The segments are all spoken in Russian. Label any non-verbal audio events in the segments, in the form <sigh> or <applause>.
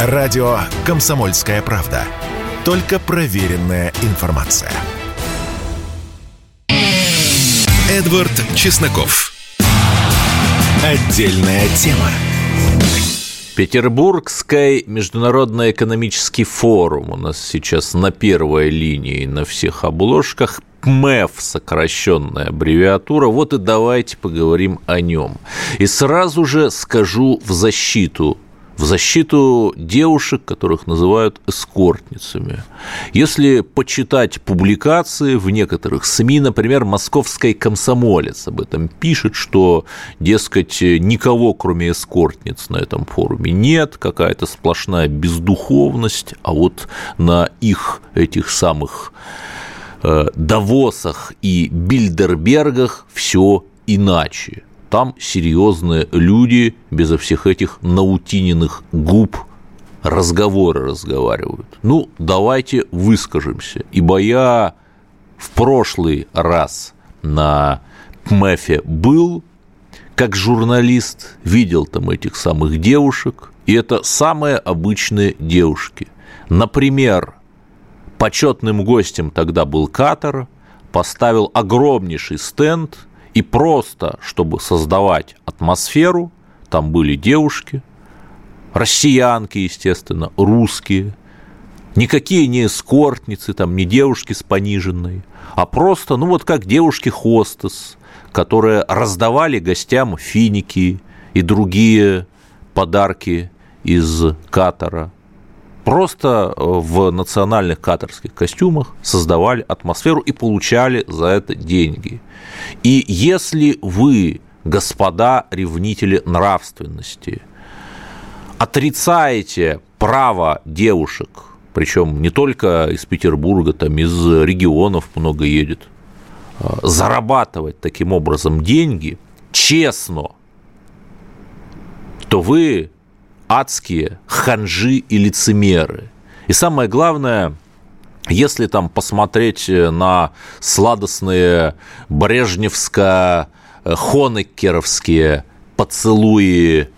Радио «Комсомольская правда». Только проверенная информация. Эдвард Чесноков. Отдельная тема. Петербургский международный экономический форум у нас сейчас на первой линии на всех обложках. ПМЭФ, сокращенная аббревиатура. Вот и давайте поговорим о нем. И сразу же скажу в защиту в защиту девушек, которых называют эскортницами. Если почитать публикации в некоторых СМИ, например, московский комсомолец об этом пишет, что, дескать, никого, кроме эскортниц, на этом форуме нет, какая-то сплошная бездуховность, а вот на их этих самых э, Давосах и Бильдербергах все иначе там серьезные люди безо всех этих наутиненных губ разговоры разговаривают. Ну, давайте выскажемся. Ибо я в прошлый раз на ПМЭФе был, как журналист, видел там этих самых девушек, и это самые обычные девушки. Например, почетным гостем тогда был Катар, поставил огромнейший стенд – и просто, чтобы создавать атмосферу, там были девушки, россиянки, естественно, русские, никакие не эскортницы, там не девушки с пониженной, а просто, ну вот как девушки-хостес, которые раздавали гостям финики и другие подарки из Катара – просто э, в национальных катарских костюмах создавали атмосферу и получали за это деньги. И если вы, господа ревнители нравственности, отрицаете право девушек, причем не только из Петербурга, там из регионов много едет, э, зарабатывать таким образом деньги честно, то вы адские ханжи и лицемеры. И самое главное, если там посмотреть э, на сладостные брежневско-хонекеровские поцелуи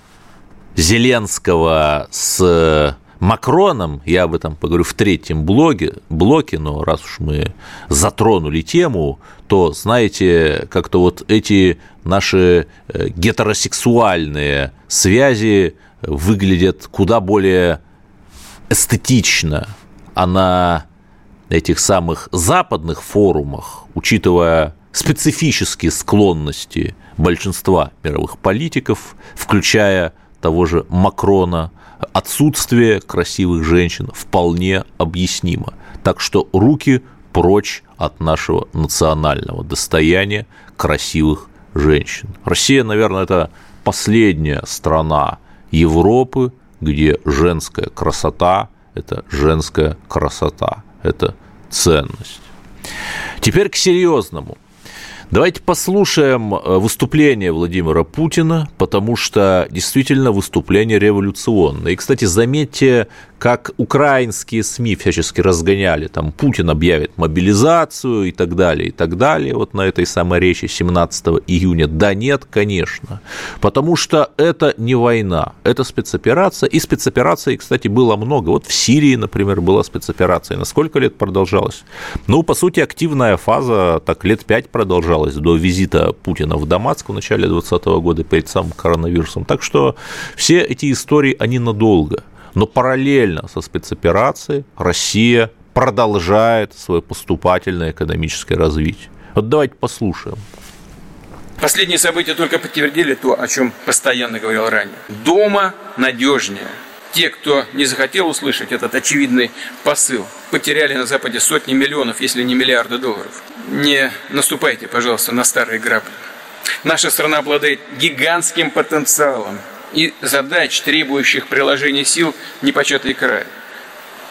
Зеленского с Макроном, я об этом поговорю в третьем блоге, блоке, но раз уж мы затронули тему, то, знаете, как-то вот эти наши э, гетеросексуальные связи выглядят куда более эстетично, а на этих самых западных форумах, учитывая специфические склонности большинства мировых политиков, включая того же Макрона, отсутствие красивых женщин вполне объяснимо. Так что руки прочь от нашего национального достояния красивых женщин. Россия, наверное, это последняя страна Европы, где женская красота – это женская красота, это ценность. Теперь к серьезному – Давайте послушаем э, выступление Владимира Путина, потому что действительно выступление революционное. И, кстати, заметьте, как украинские СМИ всячески разгоняли, там Путин объявит мобилизацию и так далее, и так далее, вот на этой самой речи 17 июня. Да нет, конечно, потому что это не война, это спецоперация, и спецопераций, кстати, было много. Вот в Сирии, например, была спецоперация. На сколько лет продолжалась? Ну, по сути, активная фаза так лет пять продолжалась продолжалась до визита Путина в Дамаск в начале 2020 года перед самым коронавирусом. Так что все эти истории, они надолго. Но параллельно со спецоперацией Россия продолжает свое поступательное экономическое развитие. Вот давайте послушаем. Последние события только подтвердили то, о чем постоянно говорил ранее. Дома надежнее, те, кто не захотел услышать этот очевидный посыл, потеряли на Западе сотни миллионов, если не миллиарды долларов. Не наступайте, пожалуйста, на старые грабли. Наша страна обладает гигантским потенциалом и задач, требующих приложения сил, непочатый край.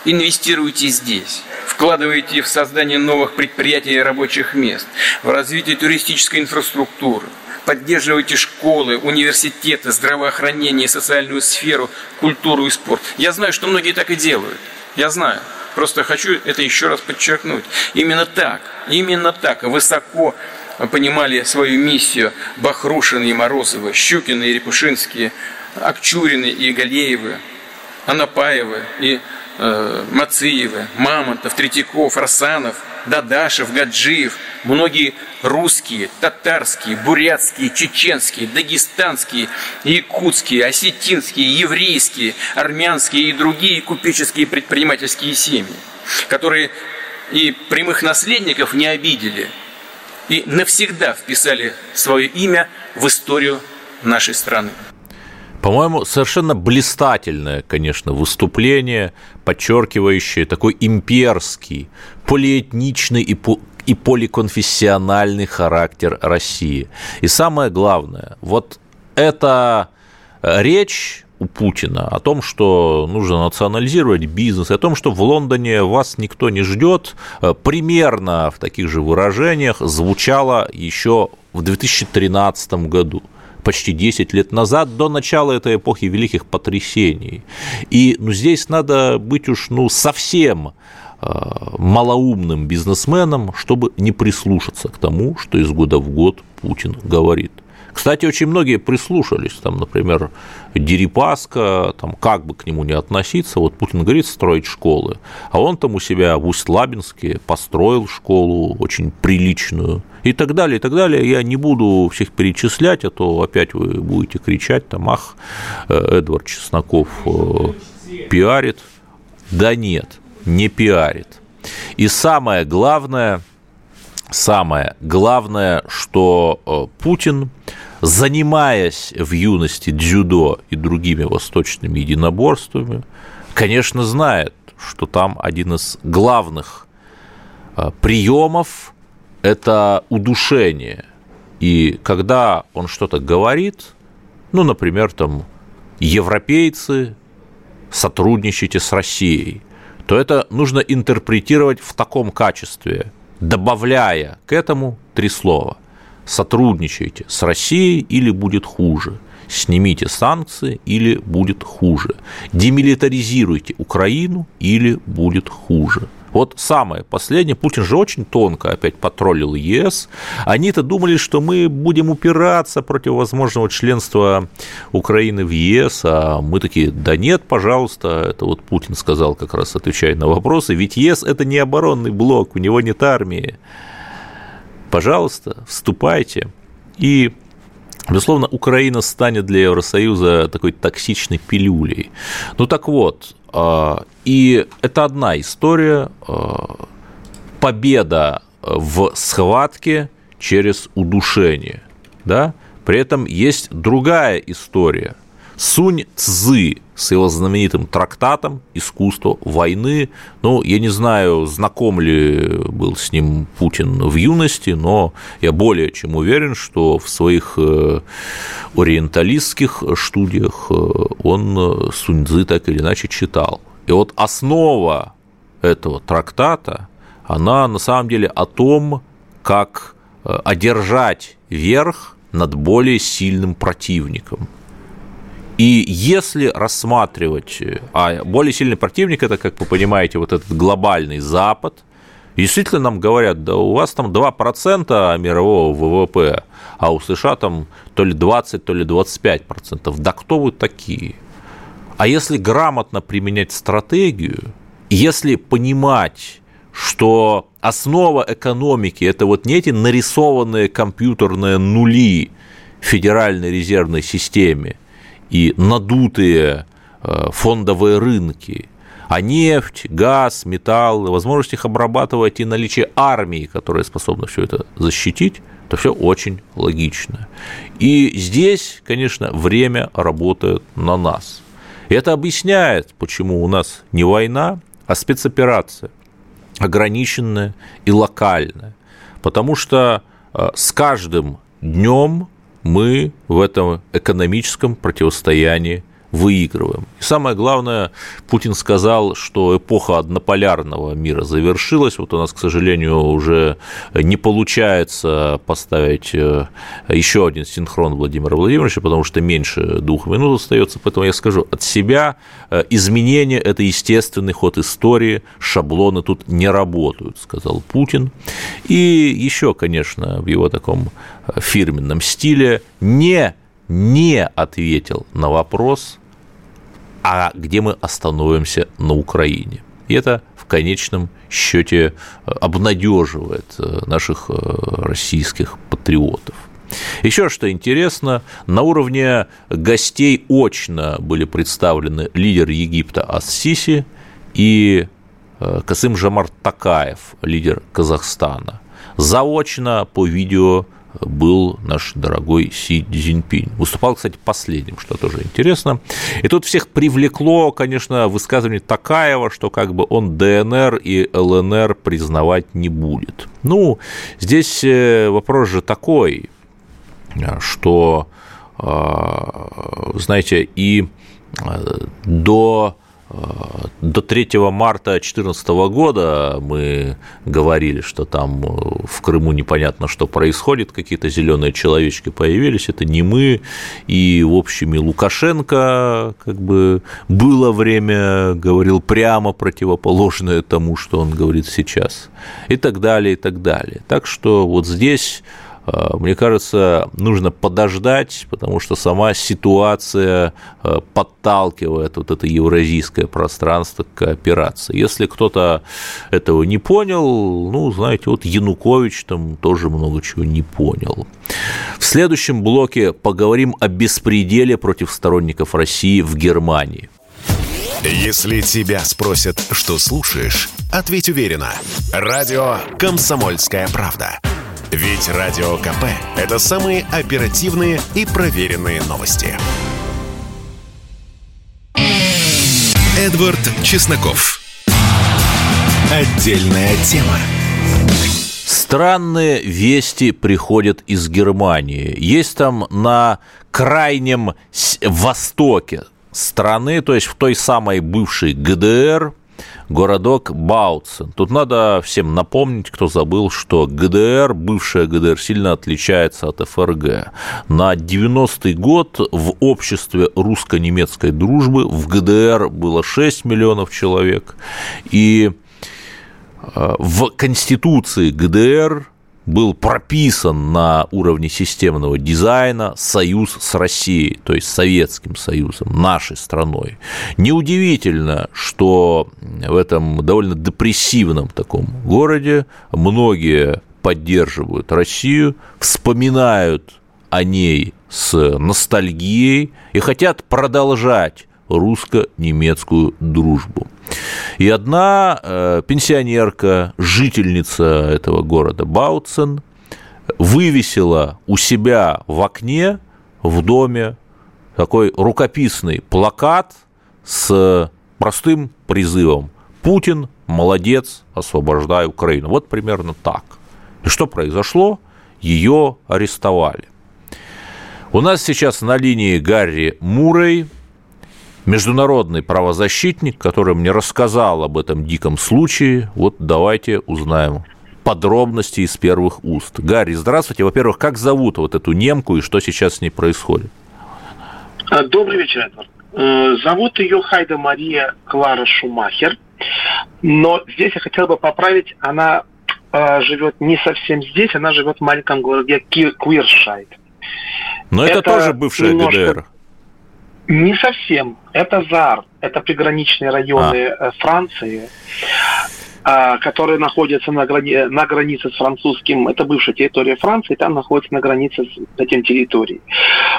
Инвестируйте здесь, вкладывайте в создание новых предприятий и рабочих мест, в развитие туристической инфраструктуры – поддерживайте школы, университеты, здравоохранение, социальную сферу, культуру и спорт. Я знаю, что многие так и делают. Я знаю. Просто хочу это еще раз подчеркнуть. Именно так, именно так высоко понимали свою миссию Бахрушины и Морозовы, Щукины и Репушинские, Акчурины и Галеевы, Анапаевы и э, Мациевы, Мамонтов, Третьяков, Расанов, Дадашев, Гаджиев, многие русские, татарские, бурятские, чеченские, дагестанские, якутские, осетинские, еврейские, армянские и другие купеческие предпринимательские семьи, которые и прямых наследников не обидели и навсегда вписали свое имя в историю нашей страны. По-моему, совершенно блистательное, конечно, выступление, подчеркивающее такой имперский, полиэтничный и, и поликонфессиональный характер России. И самое главное, вот эта речь у Путина о том, что нужно национализировать бизнес, о том, что в Лондоне вас никто не ждет, примерно в таких же выражениях звучало еще в 2013 году почти 10 лет назад, до начала этой эпохи великих потрясений. И ну, здесь надо быть уж ну, совсем э, малоумным бизнесменом, чтобы не прислушаться к тому, что из года в год Путин говорит – кстати, очень многие прислушались, там, например, Дерипаска, там, как бы к нему не относиться, вот Путин говорит строить школы, а он там у себя в Усть-Лабинске построил школу очень приличную и так далее, и так далее. Я не буду всех перечислять, а то опять вы будете кричать, там, ах, э, Эдвард Чесноков э, пиарит. Да нет, не пиарит. И самое главное, самое главное, что э, Путин занимаясь в юности дзюдо и другими восточными единоборствами, конечно, знает, что там один из главных а, приемов – это удушение. И когда он что-то говорит, ну, например, там, европейцы, сотрудничайте с Россией, то это нужно интерпретировать в таком качестве, добавляя к этому три слова – сотрудничайте с Россией или будет хуже. Снимите санкции или будет хуже. Демилитаризируйте Украину или будет хуже. Вот самое последнее, Путин же очень тонко опять потроллил ЕС. Они-то думали, что мы будем упираться против возможного членства Украины в ЕС, а мы такие, да нет, пожалуйста, это вот Путин сказал как раз, отвечая на вопросы, ведь ЕС – это не оборонный блок, у него нет армии пожалуйста, вступайте. И Безусловно, Украина станет для Евросоюза такой токсичной пилюлей. Ну так вот, а, и это одна история, а, победа в схватке через удушение, да? При этом есть другая история – Сунь Цзы с его знаменитым трактатом «Искусство войны». Ну, я не знаю, знаком ли был с ним Путин в юности, но я более чем уверен, что в своих э, ориенталистских студиях э, он Сунь Цзы так или иначе читал. И вот основа этого трактата, она на самом деле о том, как э, одержать верх над более сильным противником – и если рассматривать, а более сильный противник это, как вы понимаете, вот этот глобальный Запад, действительно нам говорят, да у вас там 2% мирового ВВП, а у США там то ли 20, то ли 25%. Да кто вы такие? А если грамотно применять стратегию, если понимать, что основа экономики – это вот не эти нарисованные компьютерные нули в Федеральной резервной системе – и надутые э, фондовые рынки, а нефть, газ, металл, возможность их обрабатывать и наличие армии, которая способна все это защитить, то все очень логично. И здесь, конечно, время работает на нас. Это объясняет, почему у нас не война, а спецоперация, ограниченная и локальная. Потому что э, с каждым днем мы в этом экономическом противостоянии выигрываем. И самое главное, Путин сказал, что эпоха однополярного мира завершилась. Вот у нас, к сожалению, уже не получается поставить э, еще один синхрон Владимира Владимировича, потому что меньше двух минут остается. Поэтому я скажу от себя, э, изменения – это естественный ход истории, шаблоны тут не работают, сказал Путин. И еще, конечно, в его таком э, фирменном стиле не не ответил на вопрос, а где мы остановимся на Украине. И это в конечном счете обнадеживает наших российских патриотов. Еще что интересно, на уровне гостей очно были представлены лидер Египта Ас-Сиси и э, Касым Жамар Такаев, лидер Казахстана. Заочно по видео был наш дорогой Си Цзиньпинь. Выступал, кстати, последним, что тоже интересно. И тут всех привлекло, конечно, высказывание Такаева, что как бы он ДНР и ЛНР признавать не будет. Ну, здесь э, вопрос же такой, что, а, знаете, и до до 3 марта 2014 года мы говорили, что там в Крыму непонятно, что происходит, какие-то зеленые человечки появились, это не мы, и, в общем, и Лукашенко как бы было время, говорил прямо противоположное тому, что он говорит сейчас, и так далее, и так далее. Так что вот здесь Э, мне кажется, нужно подождать, потому что сама ситуация э, подталкивает вот это евразийское пространство к кооперации. Если кто-то этого не понял, ну, знаете, вот Янукович там тоже много чего не понял. В следующем блоке поговорим о беспределе против сторонников России в Германии. Если тебя спросят, что слушаешь, ответь уверенно. Радио «Комсомольская правда». Ведь Радио КП – это самые оперативные и проверенные новости. Эдвард Чесноков. Отдельная тема. Странные вести приходят из Германии. Есть там на крайнем востоке страны, то есть в той самой бывшей ГДР, городок Бауцен. Тут надо всем напомнить, кто забыл, что ГДР, бывшая ГДР, сильно отличается от ФРГ. На 90-й год в обществе русско-немецкой дружбы в ГДР было 6 миллионов человек, и э, в Конституции ГДР был прописан на уровне системного дизайна союз с Россией, то есть Советским Союзом, нашей страной. Неудивительно, что в этом довольно депрессивном таком городе многие поддерживают Россию, вспоминают о ней с ностальгией и хотят продолжать русско-немецкую дружбу. И одна э, пенсионерка, жительница этого города Бауцен, вывесила у себя в окне в доме такой рукописный плакат с простым призывом «Путин, молодец, освобождай Украину». Вот примерно так. И что произошло? Ее арестовали. У нас сейчас на линии Гарри Мурray – международный правозащитник, который мне рассказал об этом диком случае. Вот давайте узнаем подробности из первых уст. Гарри, здравствуйте. Во-первых, как зовут вот эту немку и что сейчас с ней происходит? А, добрый вечер, Эдвард. Э, зовут ее Хайда Мария Клара Шумахер. Но здесь я хотел бы поправить, она э, живет не совсем здесь, она живет в маленьком городе Квиршайд. Но это, это тоже бывшая немножко... ГДР. Не совсем. Это ЗАР, это приграничные районы а. Франции, а, которые находятся на, грани... на границе с французским, это бывшая территория Франции, там находится на границе с этим территорией.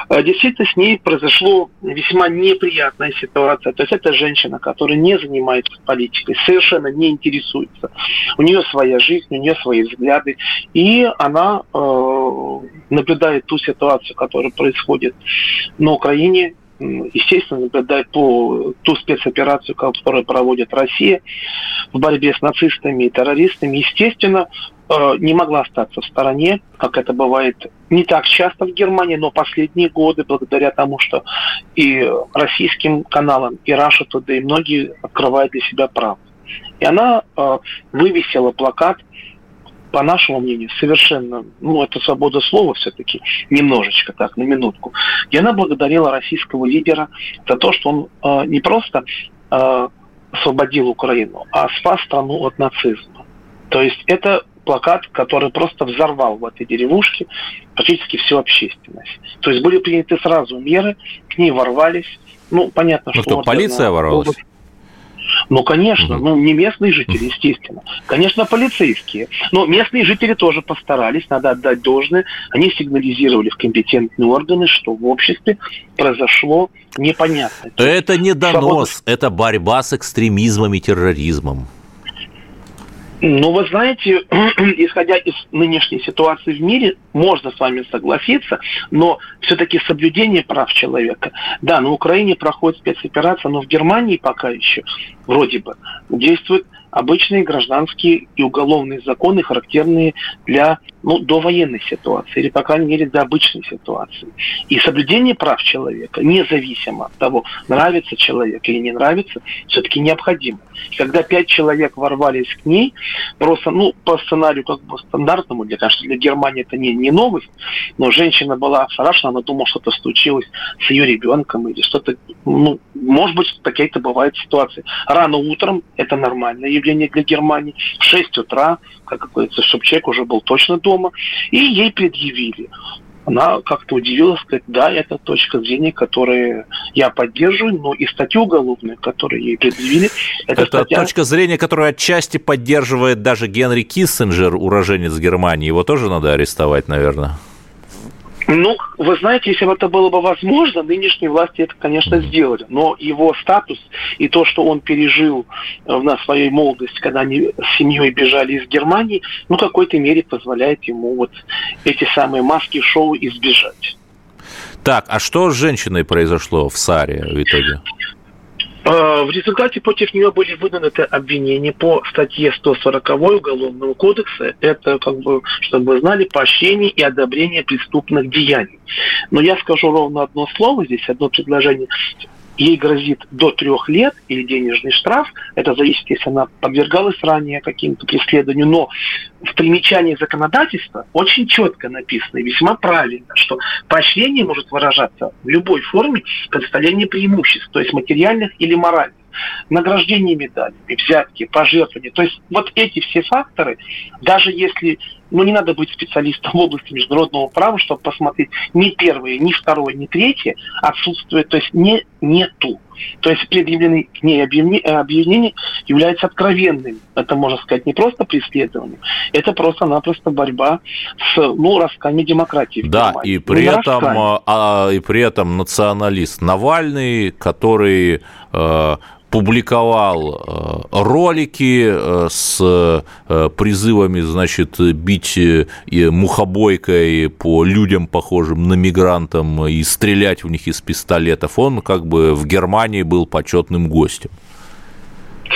А, действительно, с ней произошло весьма неприятная ситуация. То есть это женщина, которая не занимается политикой, совершенно не интересуется. У нее своя жизнь, у нее свои взгляды, и она э, наблюдает ту ситуацию, которая происходит на Украине, естественно, по ту спецоперацию, которую проводит Россия в борьбе с нацистами и террористами, естественно, э, не могла остаться в стороне, как это бывает не так часто в Германии, но последние годы, благодаря тому, что и российским каналам, и Russia Today многие открывают для себя правду. И она э, вывесила плакат по нашему мнению, совершенно, ну, это свобода слова все-таки, немножечко так, на минутку. И она благодарила российского лидера за то, что он э, не просто э, освободил Украину, а спас страну от нацизма. То есть это плакат, который просто взорвал в этой деревушке практически всю общественность. То есть были приняты сразу меры, к ней ворвались, Ну, понятно, ну, что... что полиция ворвалась? Область... Ну, конечно, ну, не местные жители, естественно. Конечно, полицейские. Но местные жители тоже постарались, надо отдать должное. Они сигнализировали в компетентные органы, что в обществе произошло непонятное. Это не донос, Свобода... это борьба с экстремизмом и терроризмом. Ну, вы знаете, <clears throat> исходя из нынешней ситуации в мире, можно с вами согласиться, но все-таки соблюдение прав человека. Да, на Украине проходит спецоперация, но в Германии пока еще вроде бы действует обычные гражданские и уголовные законы, характерные для ну, довоенной ситуации, или, по крайней мере, для обычной ситуации. И соблюдение прав человека, независимо от того, нравится человек или не нравится, все-таки необходимо. Когда пять человек ворвались к ней, просто, ну, по сценарию как бы стандартному, для, конечно, для Германии это не, не новость, но женщина была ошарашена, она думала, что-то случилось с ее ребенком или что-то, ну, может быть, какие-то бывают ситуации. Рано утром это нормальное явление для Германии. В 6 утра, как говорится, чтобы человек уже был точно дома. И ей предъявили она как-то удивилась, сказать, да, это точка зрения, которую я поддерживаю, но и статью уголовную, которую ей предъявили, это, это статья... точка зрения, которую отчасти поддерживает даже Генри Киссинджер, уроженец Германии. Его тоже надо арестовать, наверное. Ну, вы знаете, если бы это было бы возможно, нынешние власти это, конечно, сделали. Но его статус и то, что он пережил э, на своей молодости, когда они с семьей бежали из Германии, ну, в какой-то мере позволяет ему вот эти самые маски-шоу избежать. Так, а что с женщиной произошло в Саре в итоге? А, в результате против нее были выданы обвинения по статье 140 Уголовного кодекса. Это, как бы, чтобы вы знали, поощрение и одобрение преступных деяний. Но я скажу ровно одно слово здесь, одно предложение ей грозит до трех лет или денежный штраф. Это зависит, если она подвергалась ранее каким-то преследованию. Но в примечании законодательства очень четко написано и весьма правильно, что поощрение может выражаться в любой форме предоставления преимуществ, то есть материальных или моральных награждение медалями, взятки, пожертвования. То есть вот эти все факторы, даже если, ну не надо быть специалистом в области международного права, чтобы посмотреть ни первое, ни второе, ни третье отсутствует, то есть не, нету. То есть предъявленные к ней объявления являются откровенными. Это, можно сказать, не просто преследование, это просто-напросто борьба с ну, ростками демократии. Да, и при, этом, а, и при этом националист Навальный, который э, публиковал э, ролики э, с э, призывами, значит, бить мухобойкой по людям, похожим на мигрантам, и стрелять в них из пистолетов. Он как бы в Германии был почетным гостем.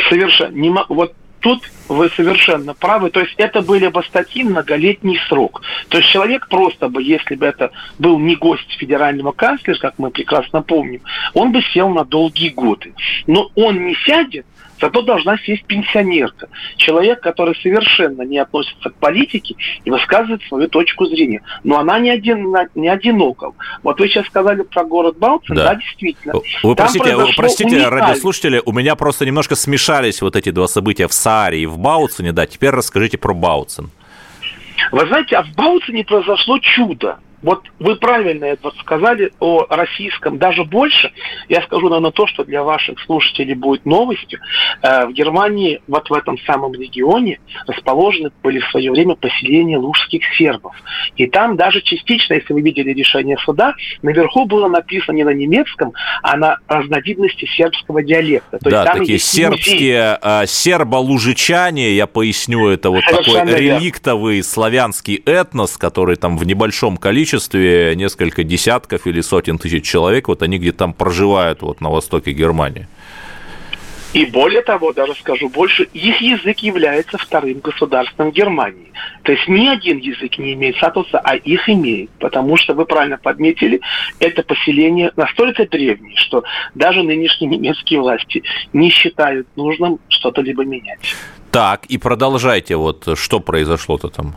Совершенно. Не, вот тут вы совершенно правы. То есть это были бы статьи многолетний срок. То есть человек просто бы, если бы это был не гость федерального канцлера, как мы прекрасно помним, он бы сел на долгие годы. Но он не сядет, Зато должна сесть пенсионерка. Человек, который совершенно не относится к политике и высказывает свою точку зрения. Но она не, один, не одинока. Вот вы сейчас сказали про город Балтин, да, да действительно. Вы простите, вы простите радиослушатели, у меня просто немножко смешались вот эти два события в Сааре и в Бауцине. Да, теперь расскажите про Бауцин. Вы знаете, а в Бауцине произошло чудо. Вот вы правильно, Эдвард, сказали о российском. Даже больше, я скажу, наверное, то, что для ваших слушателей будет новостью. Э, в Германии, вот в этом самом регионе, расположены были в свое время поселения лужских сербов. И там даже частично, если вы видели решение суда, наверху было написано не на немецком, а на разновидности сербского диалекта. То да, такие сербские э, сербо-лужичане, я поясню, это вот Совершенно такой реликтовый славянский этнос, который там в небольшом количестве количестве, несколько десятков или сотен тысяч человек, вот они где-то там проживают вот на востоке Германии. И более того, даже скажу больше, их язык является вторым государством Германии. То есть ни один язык не имеет статуса, а их имеет. Потому что, вы правильно подметили, это поселение настолько древнее, что даже нынешние немецкие власти не считают нужным что-то либо менять. Так, и продолжайте, вот что произошло-то там.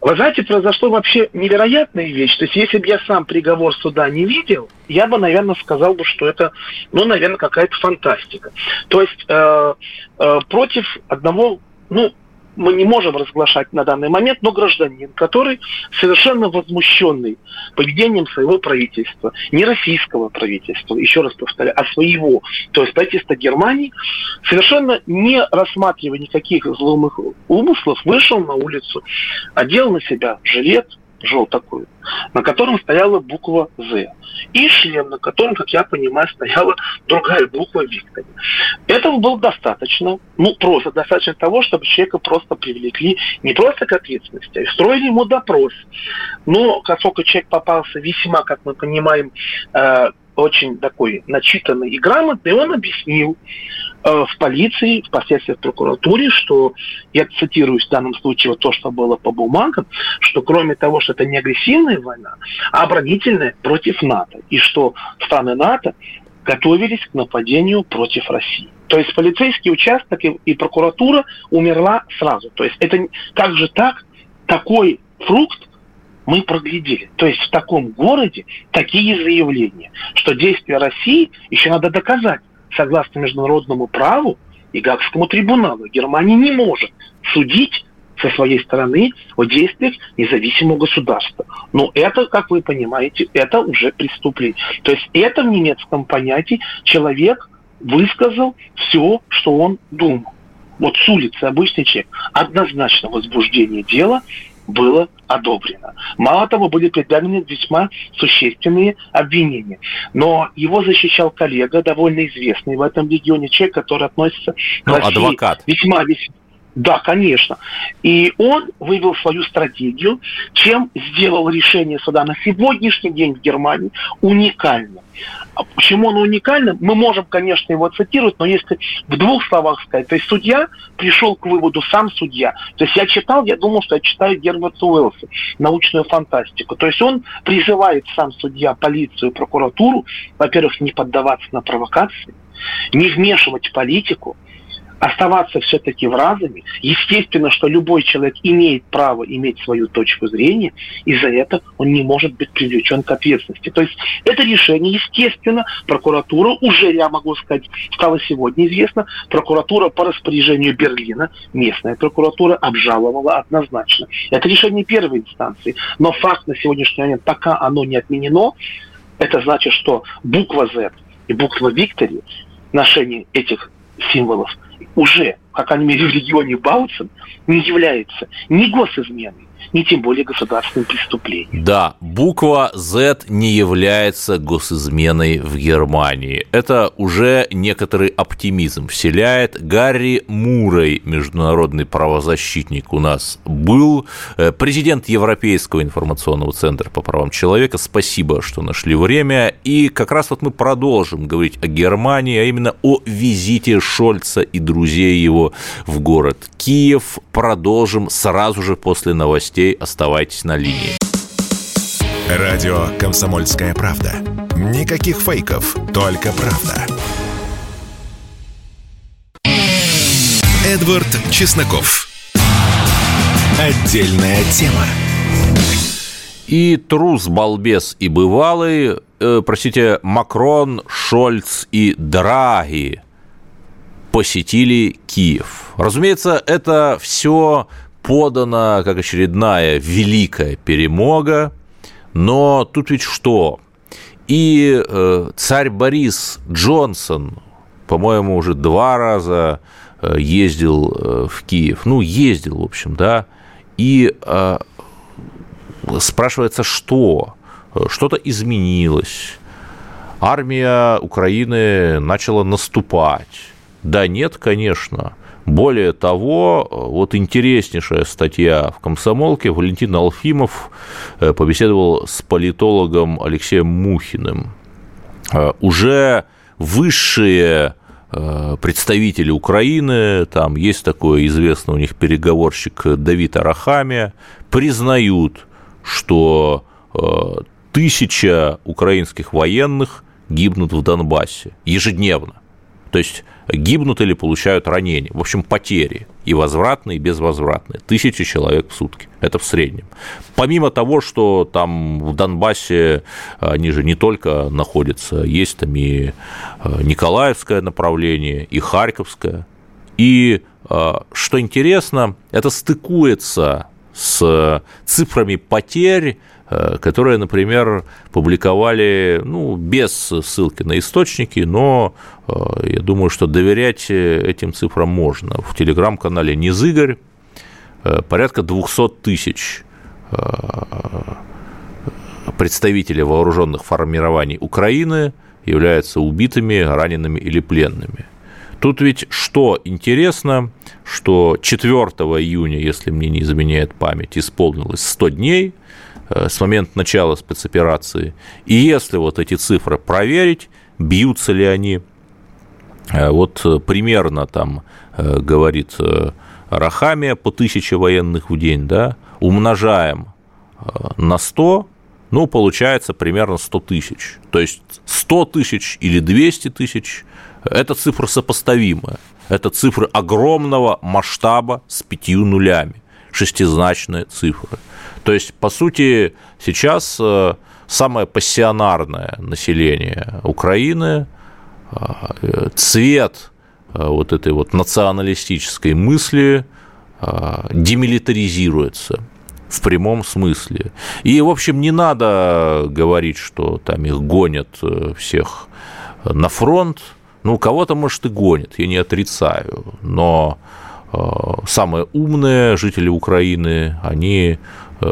Вы знаете, произошло вообще невероятная вещь. То есть, если бы я сам приговор суда не видел, я бы, наверное, сказал бы, что это, ну, наверное, какая-то фантастика. То есть, э, э, против одного, ну, мы не можем разглашать на данный момент, но гражданин, который совершенно возмущенный поведением своего правительства, не российского правительства, еще раз повторяю, а своего, то есть правительства Германии, совершенно не рассматривая никаких зломых умыслов, вышел на улицу, одел на себя жилет, желтокую, на котором стояла буква «З», и шлем, на котором, как я понимаю, стояла другая буква «Виктори». Этого было достаточно, ну, просто достаточно того, чтобы человека просто привлекли не просто к ответственности, а устроили ему допрос. Но, поскольку человек попался весьма, как мы понимаем, э, очень такой начитанный и грамотный, он объяснил в полиции, впоследствии в прокуратуре, что, я цитирую в данном случае вот то, что было по бумагам, что кроме того, что это не агрессивная война, а оборонительная против НАТО, и что страны НАТО готовились к нападению против России. То есть полицейский участок и, и прокуратура умерла сразу. То есть это как же так, такой фрукт мы проглядели. То есть в таком городе такие заявления, что действия России еще надо доказать согласно международному праву и Гаагскому трибуналу. Германия не может судить со своей стороны о действиях независимого государства. Но это, как вы понимаете, это уже преступление. То есть это в немецком понятии человек высказал все, что он думал. Вот с улицы обычный человек. Однозначно возбуждение дела было одобрено. Мало того, были предъявлены весьма существенные обвинения. Но его защищал коллега, довольно известный в этом регионе, человек, который относится ну, к России адвокат. весьма, весьма да, конечно. И он вывел свою стратегию, чем сделал решение суда на сегодняшний день в Германии уникальным. А почему оно уникально? Мы можем, конечно, его цитировать, но если в двух словах сказать, то есть судья пришел к выводу, сам судья. То есть я читал, я думал, что я читаю Герберта Уэллса, научную фантастику. То есть он призывает сам судья полицию, прокуратуру, во-первых, не поддаваться на провокации, не вмешивать политику, оставаться все-таки в разуме. Естественно, что любой человек имеет право иметь свою точку зрения, и за это он не может быть привлечен к ответственности. То есть это решение, естественно, прокуратура уже, я могу сказать, стало сегодня известно, прокуратура по распоряжению Берлина, местная прокуратура обжаловала однозначно. Это решение первой инстанции. Но факт на сегодняшний момент, пока оно не отменено, это значит, что буква Z и буква Виктори ношение этих символов уже, как они в регионе Баутсен, не является ни госизменой, ни тем более государственным преступлением. Да, буква Z не является госизменой в Германии. Это уже некоторый оптимизм вселяет. Гарри Мурой, международный правозащитник у нас был, э, президент Европейского информационного центра по правам человека. Спасибо, что нашли время. И как раз вот мы продолжим говорить о Германии, а именно о визите Шольца и друзей его в город Киев. Продолжим сразу же после новостей новостей оставайтесь на линии. Радио «Комсомольская правда». Никаких фейков, только правда. Эдвард Чесноков. Отдельная тема. И трус, балбес и бывалый, э, простите, Макрон, Шольц и Драги посетили Киев. Разумеется, это все подана как очередная великая перемога, но тут ведь что? И э, царь Борис Джонсон, по-моему, уже два раза э, ездил э, в Киев. Ну, ездил, в общем, да. И э, спрашивается, что? Что-то изменилось. Армия Украины начала наступать. Да нет, конечно. Более того, вот интереснейшая статья в «Комсомолке». Валентин Алфимов э, побеседовал с политологом Алексеем Мухиным. Э, уже высшие э, представители Украины, там есть такой известный у них переговорщик Давид Арахамия, признают, что тысяча украинских военных гибнут в Донбассе ежедневно. То есть гибнут или получают ранения. В общем, потери и возвратные, и безвозвратные. Тысячи человек в сутки. Это в среднем. Помимо того, что там в Донбассе они же не только находятся, есть там и э, Николаевское направление, и Харьковское, и что интересно, это стыкуется с цифрами потерь, которые, например, публиковали ну, без ссылки на источники, но я думаю, что доверять этим цифрам можно. В телеграм-канале Низыгорь порядка 200 тысяч представители вооруженных формирований Украины являются убитыми, ранеными или пленными. Тут ведь что интересно, что 4 июня, если мне не изменяет память, исполнилось 100 дней э, с момента начала спецоперации. И если вот эти цифры проверить, бьются ли они, э, вот примерно там э, говорит Рахамия по тысяче военных в день, да, умножаем на 100, ну, получается примерно 100 тысяч. То есть 100 тысяч или 200 тысяч – это цифры сопоставимые. Это цифры огромного масштаба с пятью нулями, шестизначные цифры. То есть, по сути, сейчас э, самое пассионарное население Украины, э, цвет э, вот этой вот националистической мысли демилитаризируется – в прямом смысле. И, в общем, не надо говорить, что там их гонят всех на фронт. Ну, кого-то, может, и гонят, я не отрицаю. Но самые умные жители Украины, они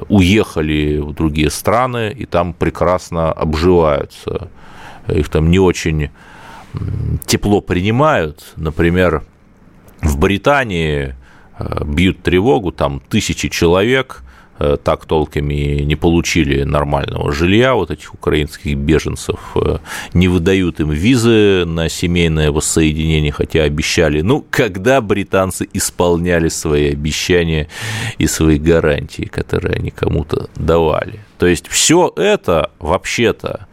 уехали в другие страны и там прекрасно обживаются. Их там не очень тепло принимают. Например, в Британии бьют тревогу, там тысячи человек Э, так толком и не получили нормального жилья, вот этих украинских беженцев, э, не выдают им визы на семейное воссоединение, хотя обещали. Ну, когда британцы исполняли свои обещания и свои гарантии, которые они кому-то давали. То есть все это вообще-то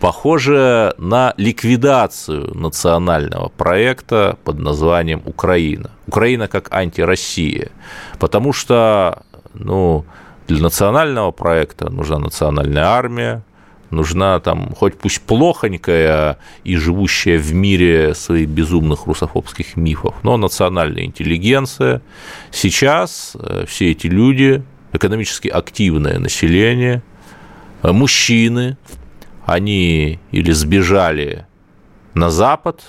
похоже на ликвидацию национального проекта под названием Украина. Украина как антироссия. Потому что, ну, для национального проекта нужна национальная армия, нужна там, хоть пусть плохонькая и живущая в мире своих безумных русофобских мифов, но национальная интеллигенция. Сейчас э, все эти люди, экономически активное население, э, мужчины, они или сбежали на Запад,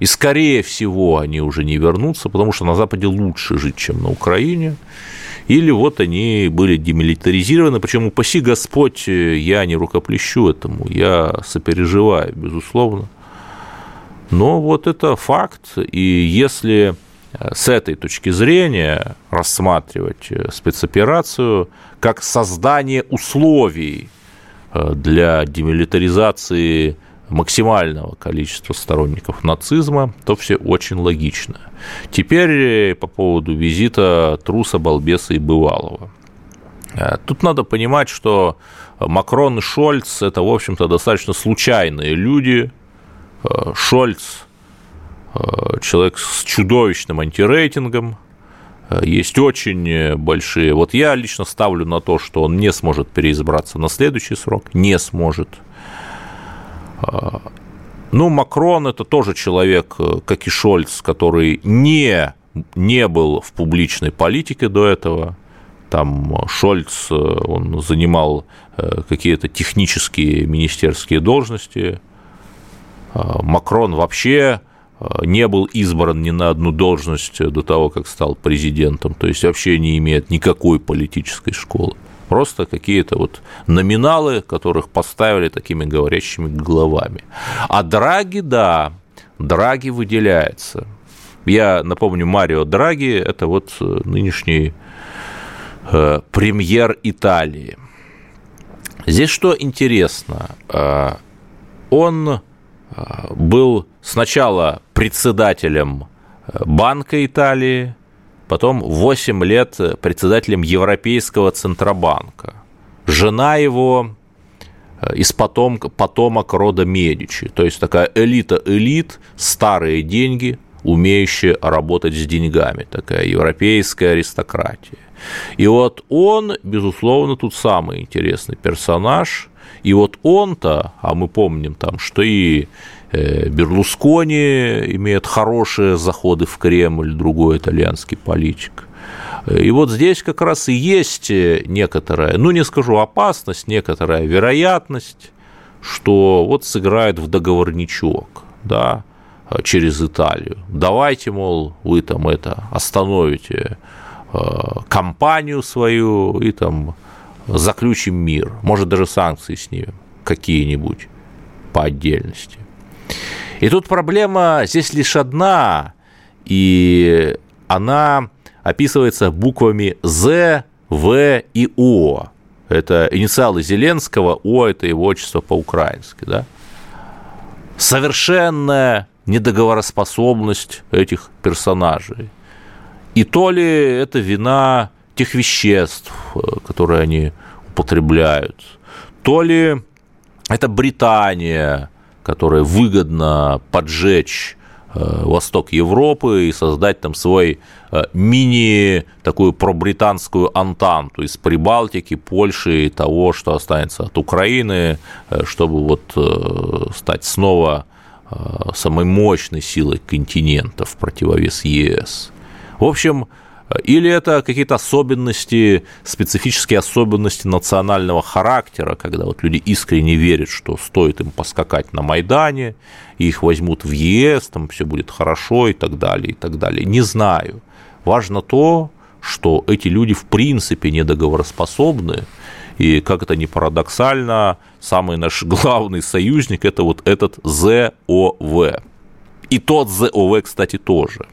и, скорее всего, они уже не вернутся, потому что на Западе лучше жить, чем на Украине или вот они были демилитаризированы, причем упаси Господь, я не рукоплещу этому, я сопереживаю, безусловно. Но вот это факт, и если с этой точки зрения рассматривать спецоперацию как создание условий э, для демилитаризации максимального количества сторонников нацизма, то все очень логично. Теперь э, по поводу визита труса, балбеса и бывалого. Э, тут надо понимать, что Макрон и Шольц – это, в общем-то, достаточно случайные люди. Э, Шольц – человек с чудовищным антирейтингом, есть очень большие... Вот я лично ставлю на то, что он не сможет переизбраться на следующий срок, не сможет – ну, Макрон – это тоже человек, э, как и Шольц, который не, не был в публичной политике до этого. Там Шольц, э, он занимал э, какие-то технические министерские должности. Макрон вообще не был избран ни на одну должность до того, как стал президентом, то есть вообще не имеет никакой политической школы просто какие-то вот номиналы, которых поставили такими говорящими головами. А Драги, да, Драги выделяется. Я напомню, Марио Драги – это вот э, нынешний э, премьер Италии. Здесь что интересно, э, он э, был сначала председателем Банка Италии, потом 8 лет председателем Европейского Центробанка. Жена его э, из потомка, потомок рода Медичи, то есть такая элита элит, старые деньги, умеющие работать с деньгами, такая европейская аристократия. И вот он, безусловно, тут самый интересный персонаж, и вот он-то, а мы помним там, что и Берлускони имеет хорошие заходы в Кремль, другой итальянский политик. И вот здесь как раз и есть некоторая, ну не скажу опасность, некоторая вероятность, что вот сыграет в договорничок, да, через Италию. Давайте, мол, вы там это остановите э, компанию свою и там заключим мир, может даже санкции снимем какие-нибудь по отдельности. И тут проблема здесь лишь одна, и она описывается буквами З, В и О. Это инициалы Зеленского, О – это его отчество по-украински, да? Совершенная недоговороспособность этих персонажей. И то ли это вина тех веществ, которые они употребляют, то ли это Британия, которая выгодно поджечь э, восток Европы и создать там свой э, мини такую пробританскую антанту из Прибалтики, Польши и того, что останется от Украины, чтобы вот стать снова Э, самой мощной силой континента в противовес ЕС. В общем, или это какие-то особенности, специфические особенности национального характера, когда вот люди искренне верят, что стоит им поскакать на Майдане, их возьмут в ЕС, там все будет хорошо и так далее, и так далее. Не знаю. Важно то, что эти люди в принципе недоговороспособны, и как это ни парадоксально, самый наш <laughs> главный союзник – это вот этот ЗОВ. И тот ЗОВ, кстати, тоже.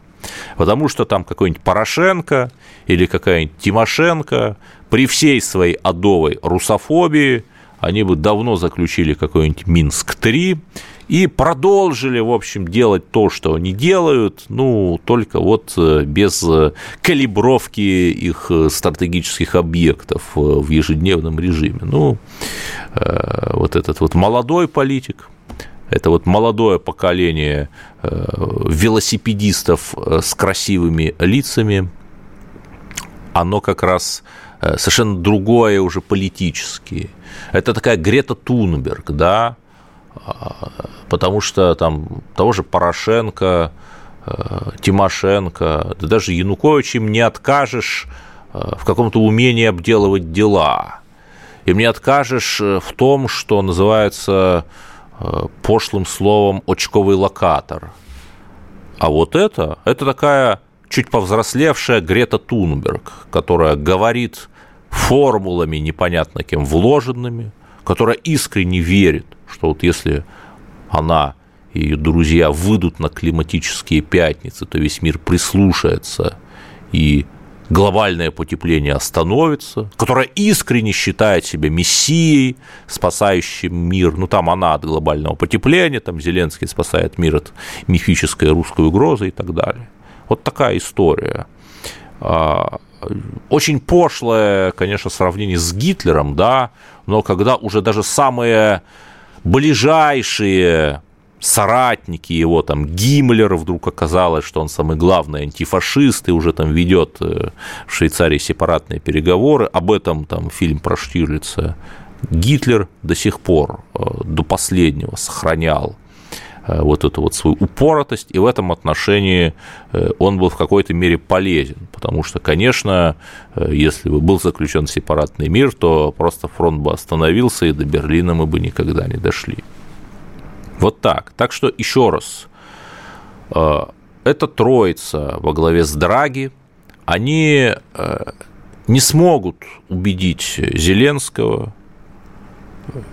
Потому что там какой-нибудь Порошенко или какая-нибудь Тимошенко при всей своей адовой русофобии они бы давно заключили какой-нибудь Минск-3 и продолжили, в общем, делать то, что они делают, ну, только вот э, без э, калибровки их э, стратегических объектов в ежедневном режиме. Ну, вот этот вот молодой политик, это вот молодое поколение велосипедистов с красивыми лицами, оно как раз совершенно другое уже политически. Это такая Грета Тунберг, да, потому что там того же Порошенко, э, Тимошенко, да даже Янукович им не откажешь э, в каком-то умении обделывать дела. Им не откажешь э, в том, что называется пошлым словом очковый локатор. А вот это, это такая чуть повзрослевшая Грета Тунберг, которая говорит формулами непонятно кем вложенными, которая искренне верит, что вот если она и ее друзья выйдут на климатические пятницы, то весь мир прислушается и глобальное потепление остановится, которая искренне считает себя мессией, спасающим мир. Ну, там она от глобального потепления, там Зеленский спасает мир от мифической русской угрозы и так далее. Вот такая история. А, очень пошлое, конечно, сравнение с Гитлером, да, но когда уже даже самые ближайшие соратники его, там, Гиммлер, вдруг оказалось, что он самый главный антифашист и уже там ведет э, в Швейцарии сепаратные переговоры. Об этом там фильм про Штирлица. Гитлер до сих пор, э, до последнего сохранял Э, вот эту вот свою упоротость, и в этом отношении он был в какой-то мере полезен, потому что, конечно, если бы был заключен сепаратный мир, то просто фронт бы остановился, и до Берлина мы бы никогда не дошли. Вот так. Так что еще раз, эта троица во главе с Драги, они не смогут убедить Зеленского,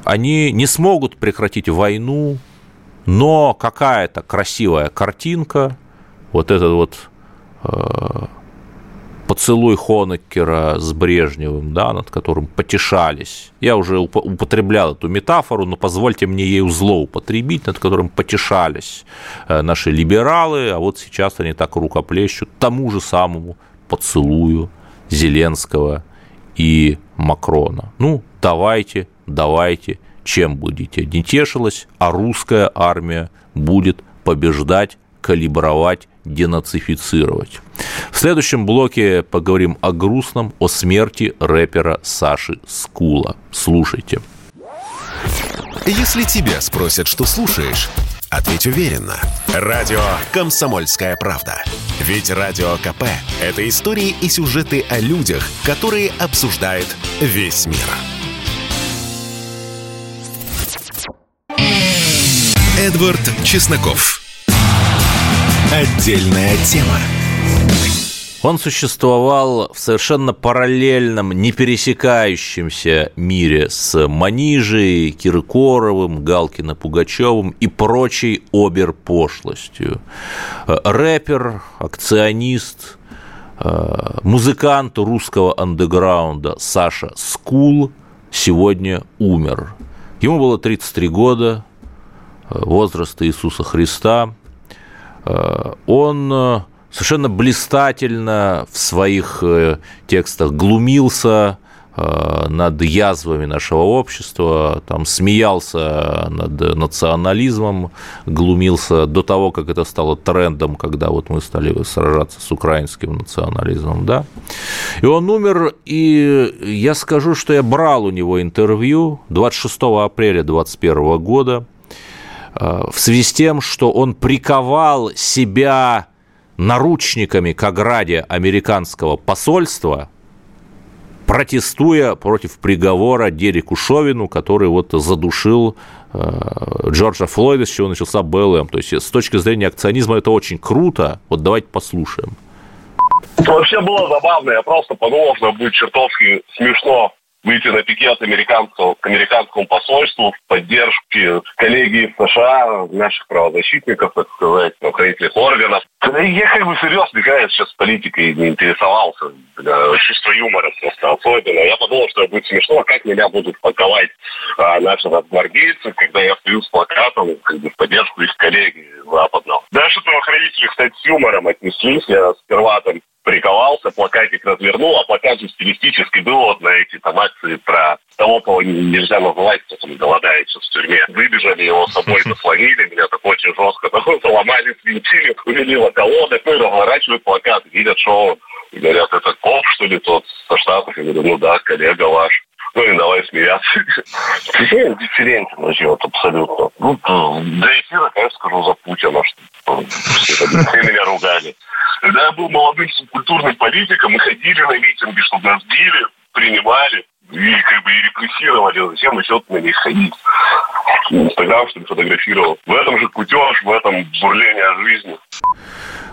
они не смогут прекратить войну, но какая-то красивая картинка, вот этот вот э, поцелуй Хонекера с Брежневым, да, над которым потешались. Я уже употреблял эту метафору, но позвольте мне ею злоупотребить, над которым потешались э, наши либералы, а вот сейчас они так рукоплещут тому же самому поцелую Зеленского и Макрона. Ну, давайте, давайте, чем будете. Не тешилась, а русская армия будет побеждать, калибровать, денацифицировать. В следующем блоке поговорим о грустном, о смерти рэпера Саши Скула. Слушайте. Если тебя спросят, что слушаешь, Ответь уверенно. Радио «Комсомольская правда». Ведь Радио КП – это истории и сюжеты о людях, которые обсуждает весь мир. Эдвард Чесноков. Отдельная тема. Он существовал в совершенно параллельном, не пересекающемся мире с Манижей, Киркоровым, Галкино, Пугачевым и прочей обер-пошлостью. Рэпер, акционист, музыкант русского андеграунда Саша Скул сегодня умер. Ему было 33 года, возраста Иисуса Христа. Он совершенно блистательно в своих э, текстах глумился э, над язвами нашего общества, там смеялся над национализмом, глумился до того, как это стало трендом, когда вот мы стали сражаться с украинским национализмом, да. И он умер, и я скажу, что я брал у него интервью 26 апреля 2021 года э, в связи с тем, что он приковал себя наручниками к ограде американского посольства, протестуя против приговора Дереку Шовину, который вот задушил э, Джорджа Флойда, с чего начался БЛМ. То есть с точки зрения акционизма это очень круто. Вот давайте послушаем. Вообще было забавно. Я просто подумал, что будет чертовски смешно выйти на пикет американского, к американскому посольству в поддержке коллеги США, наших правозащитников, так сказать, правоохранительных органов. Я как бы серьезно, конечно, сейчас политикой не интересовался. Чувство юмора просто особенно. Я подумал, что будет смешно, как меня будут паковать а, наши гвардейцы, когда я стою с плакатом как бы, в поддержку их коллеги западного. Дальше правоохранители, кстати, с юмором отнеслись. Я сперва там приковался, плакатик развернул, а плакат же стилистически был вот на эти там акции про того, кого нельзя называть, кто там голодает в тюрьме. Выбежали его с собой, <laughs> заслонили меня так очень жестко, <laughs> такой заломали, свинтили, увели в околодок, ну и разворачивают плакат, видят, что он. И говорят, это коп, что ли, тот со Штатов? Я говорю, ну да, коллега ваш. Ну и давай смеяться. Дифферентен вообще вот абсолютно. Ну, для эфира, конечно, скажу за Путина, что все меня ругали. Когда я был молодым субкультурным политиком, мы ходили на митинги, чтобы нас били, принимали и как бы и репрессировали, зачем еще на них ходить? Инстаграм, что фотографировал. В этом же кутеж, в этом бурление жизни.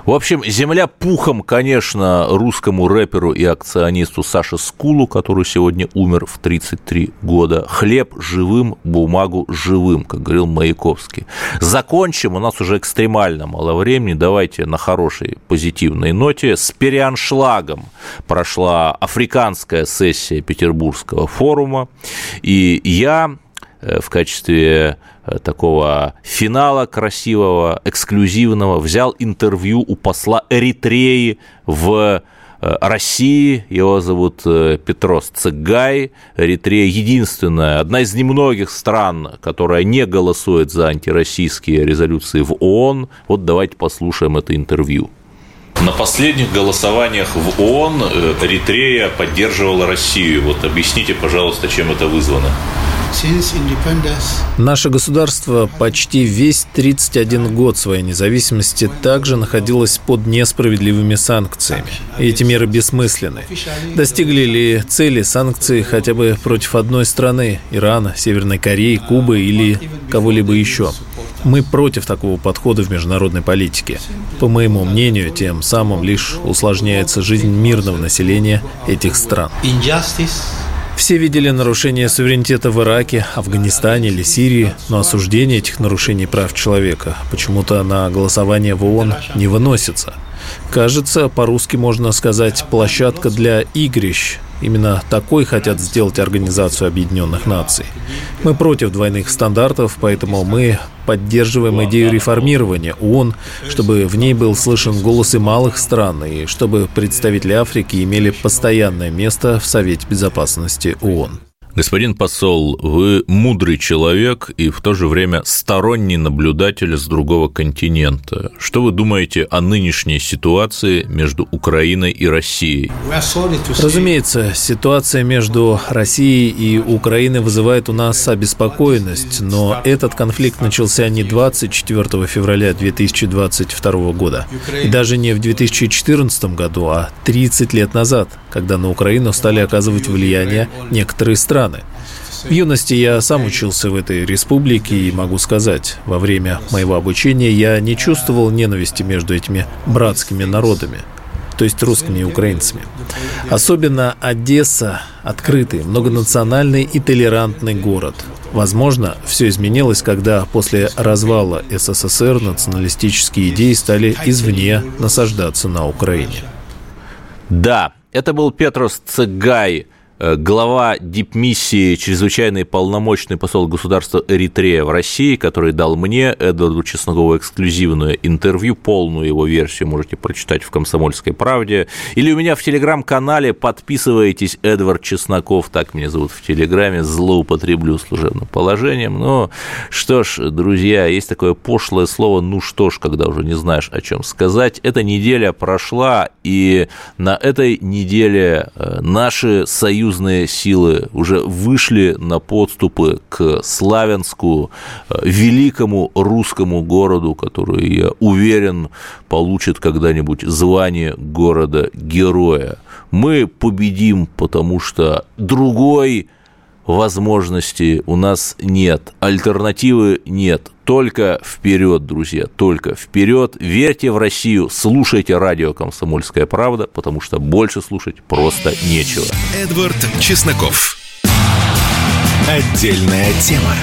В общем, земля пухом, конечно, русскому рэперу и акционисту Саше Скулу, который сегодня умер в 33 года. Хлеб живым, бумагу живым, как говорил Маяковский. Закончим, у нас уже экстремально мало времени. Давайте на хорошей позитивной ноте. С переаншлагом прошла африканская сессия Петербургского форума. И я в качестве э, такого финала красивого, эксклюзивного, взял интервью у посла Эритреи в э, России. Его зовут Петрос Цыгай. Эритрея единственная, одна из немногих стран, которая не голосует за антироссийские резолюции в ООН. Вот давайте послушаем это интервью. На последних голосованиях в ООН Эритрея поддерживала Россию. Вот объясните, пожалуйста, чем это вызвано. Наше государство почти весь 31 год своей независимости также находилось под несправедливыми санкциями. И эти меры бессмысленны. Достигли ли цели санкции хотя бы против одной страны – Ирана, Северной Кореи, Кубы или кого-либо еще? Мы против такого подхода в международной политике. По моему мнению, тем самым лишь усложняется жизнь мирного населения этих стран. Все видели нарушение суверенитета в Ираке, Афганистане или Сирии, но осуждение этих нарушений прав человека почему-то на голосование в ООН не выносится. Кажется, по-русски можно сказать «площадка для игрищ». Именно такой хотят сделать Организацию Объединенных Наций. Мы против двойных стандартов, поэтому мы поддерживаем идею реформирования ООН, чтобы в ней был слышен голос и малых стран, и чтобы представители Африки имели постоянное место в Совете Безопасности ООН. Господин посол, вы мудрый человек и в то же время сторонний наблюдатель с другого континента. Что вы думаете о нынешней ситуации между Украиной и Россией? Разумеется, ситуация между Россией и Украиной вызывает у нас обеспокоенность, но этот конфликт начался не 24 февраля 2022 года, и даже не в 2014 году, а 30 лет назад, когда на Украину стали оказывать влияние некоторые страны страны. В юности я сам учился в этой республике и могу сказать, во время моего обучения я не чувствовал ненависти между этими братскими народами, то есть русскими и украинцами. Особенно Одесса – открытый, многонациональный и толерантный город. Возможно, все изменилось, когда после развала СССР националистические идеи стали извне насаждаться на Украине. Да, это был Петрос Цегай, Э, глава дипмиссии, чрезвычайный полномочный посол государства Эритрея в России, который дал мне, Эдварду Чеснокову, эксклюзивное интервью, полную его версию можете прочитать в «Комсомольской правде». Или у меня в телеграм-канале подписывайтесь, Эдвард Чесноков, так меня зовут в телеграме, злоупотреблю служебным положением. Но что ж, друзья, есть такое пошлое слово «ну что ж», когда уже не знаешь, о чем сказать. Эта неделя прошла, и на этой неделе э, наши союзы союзные силы уже вышли на подступы к Славянску, э, великому русскому городу, который, я уверен, получит когда-нибудь звание города-героя. Мы победим, потому что другой возможности у нас нет, альтернативы нет. Только вперед, друзья, только вперед. Верьте в Россию, слушайте радио «Комсомольская правда», потому что больше слушать просто нечего. Эдвард Чесноков. Отдельная тема.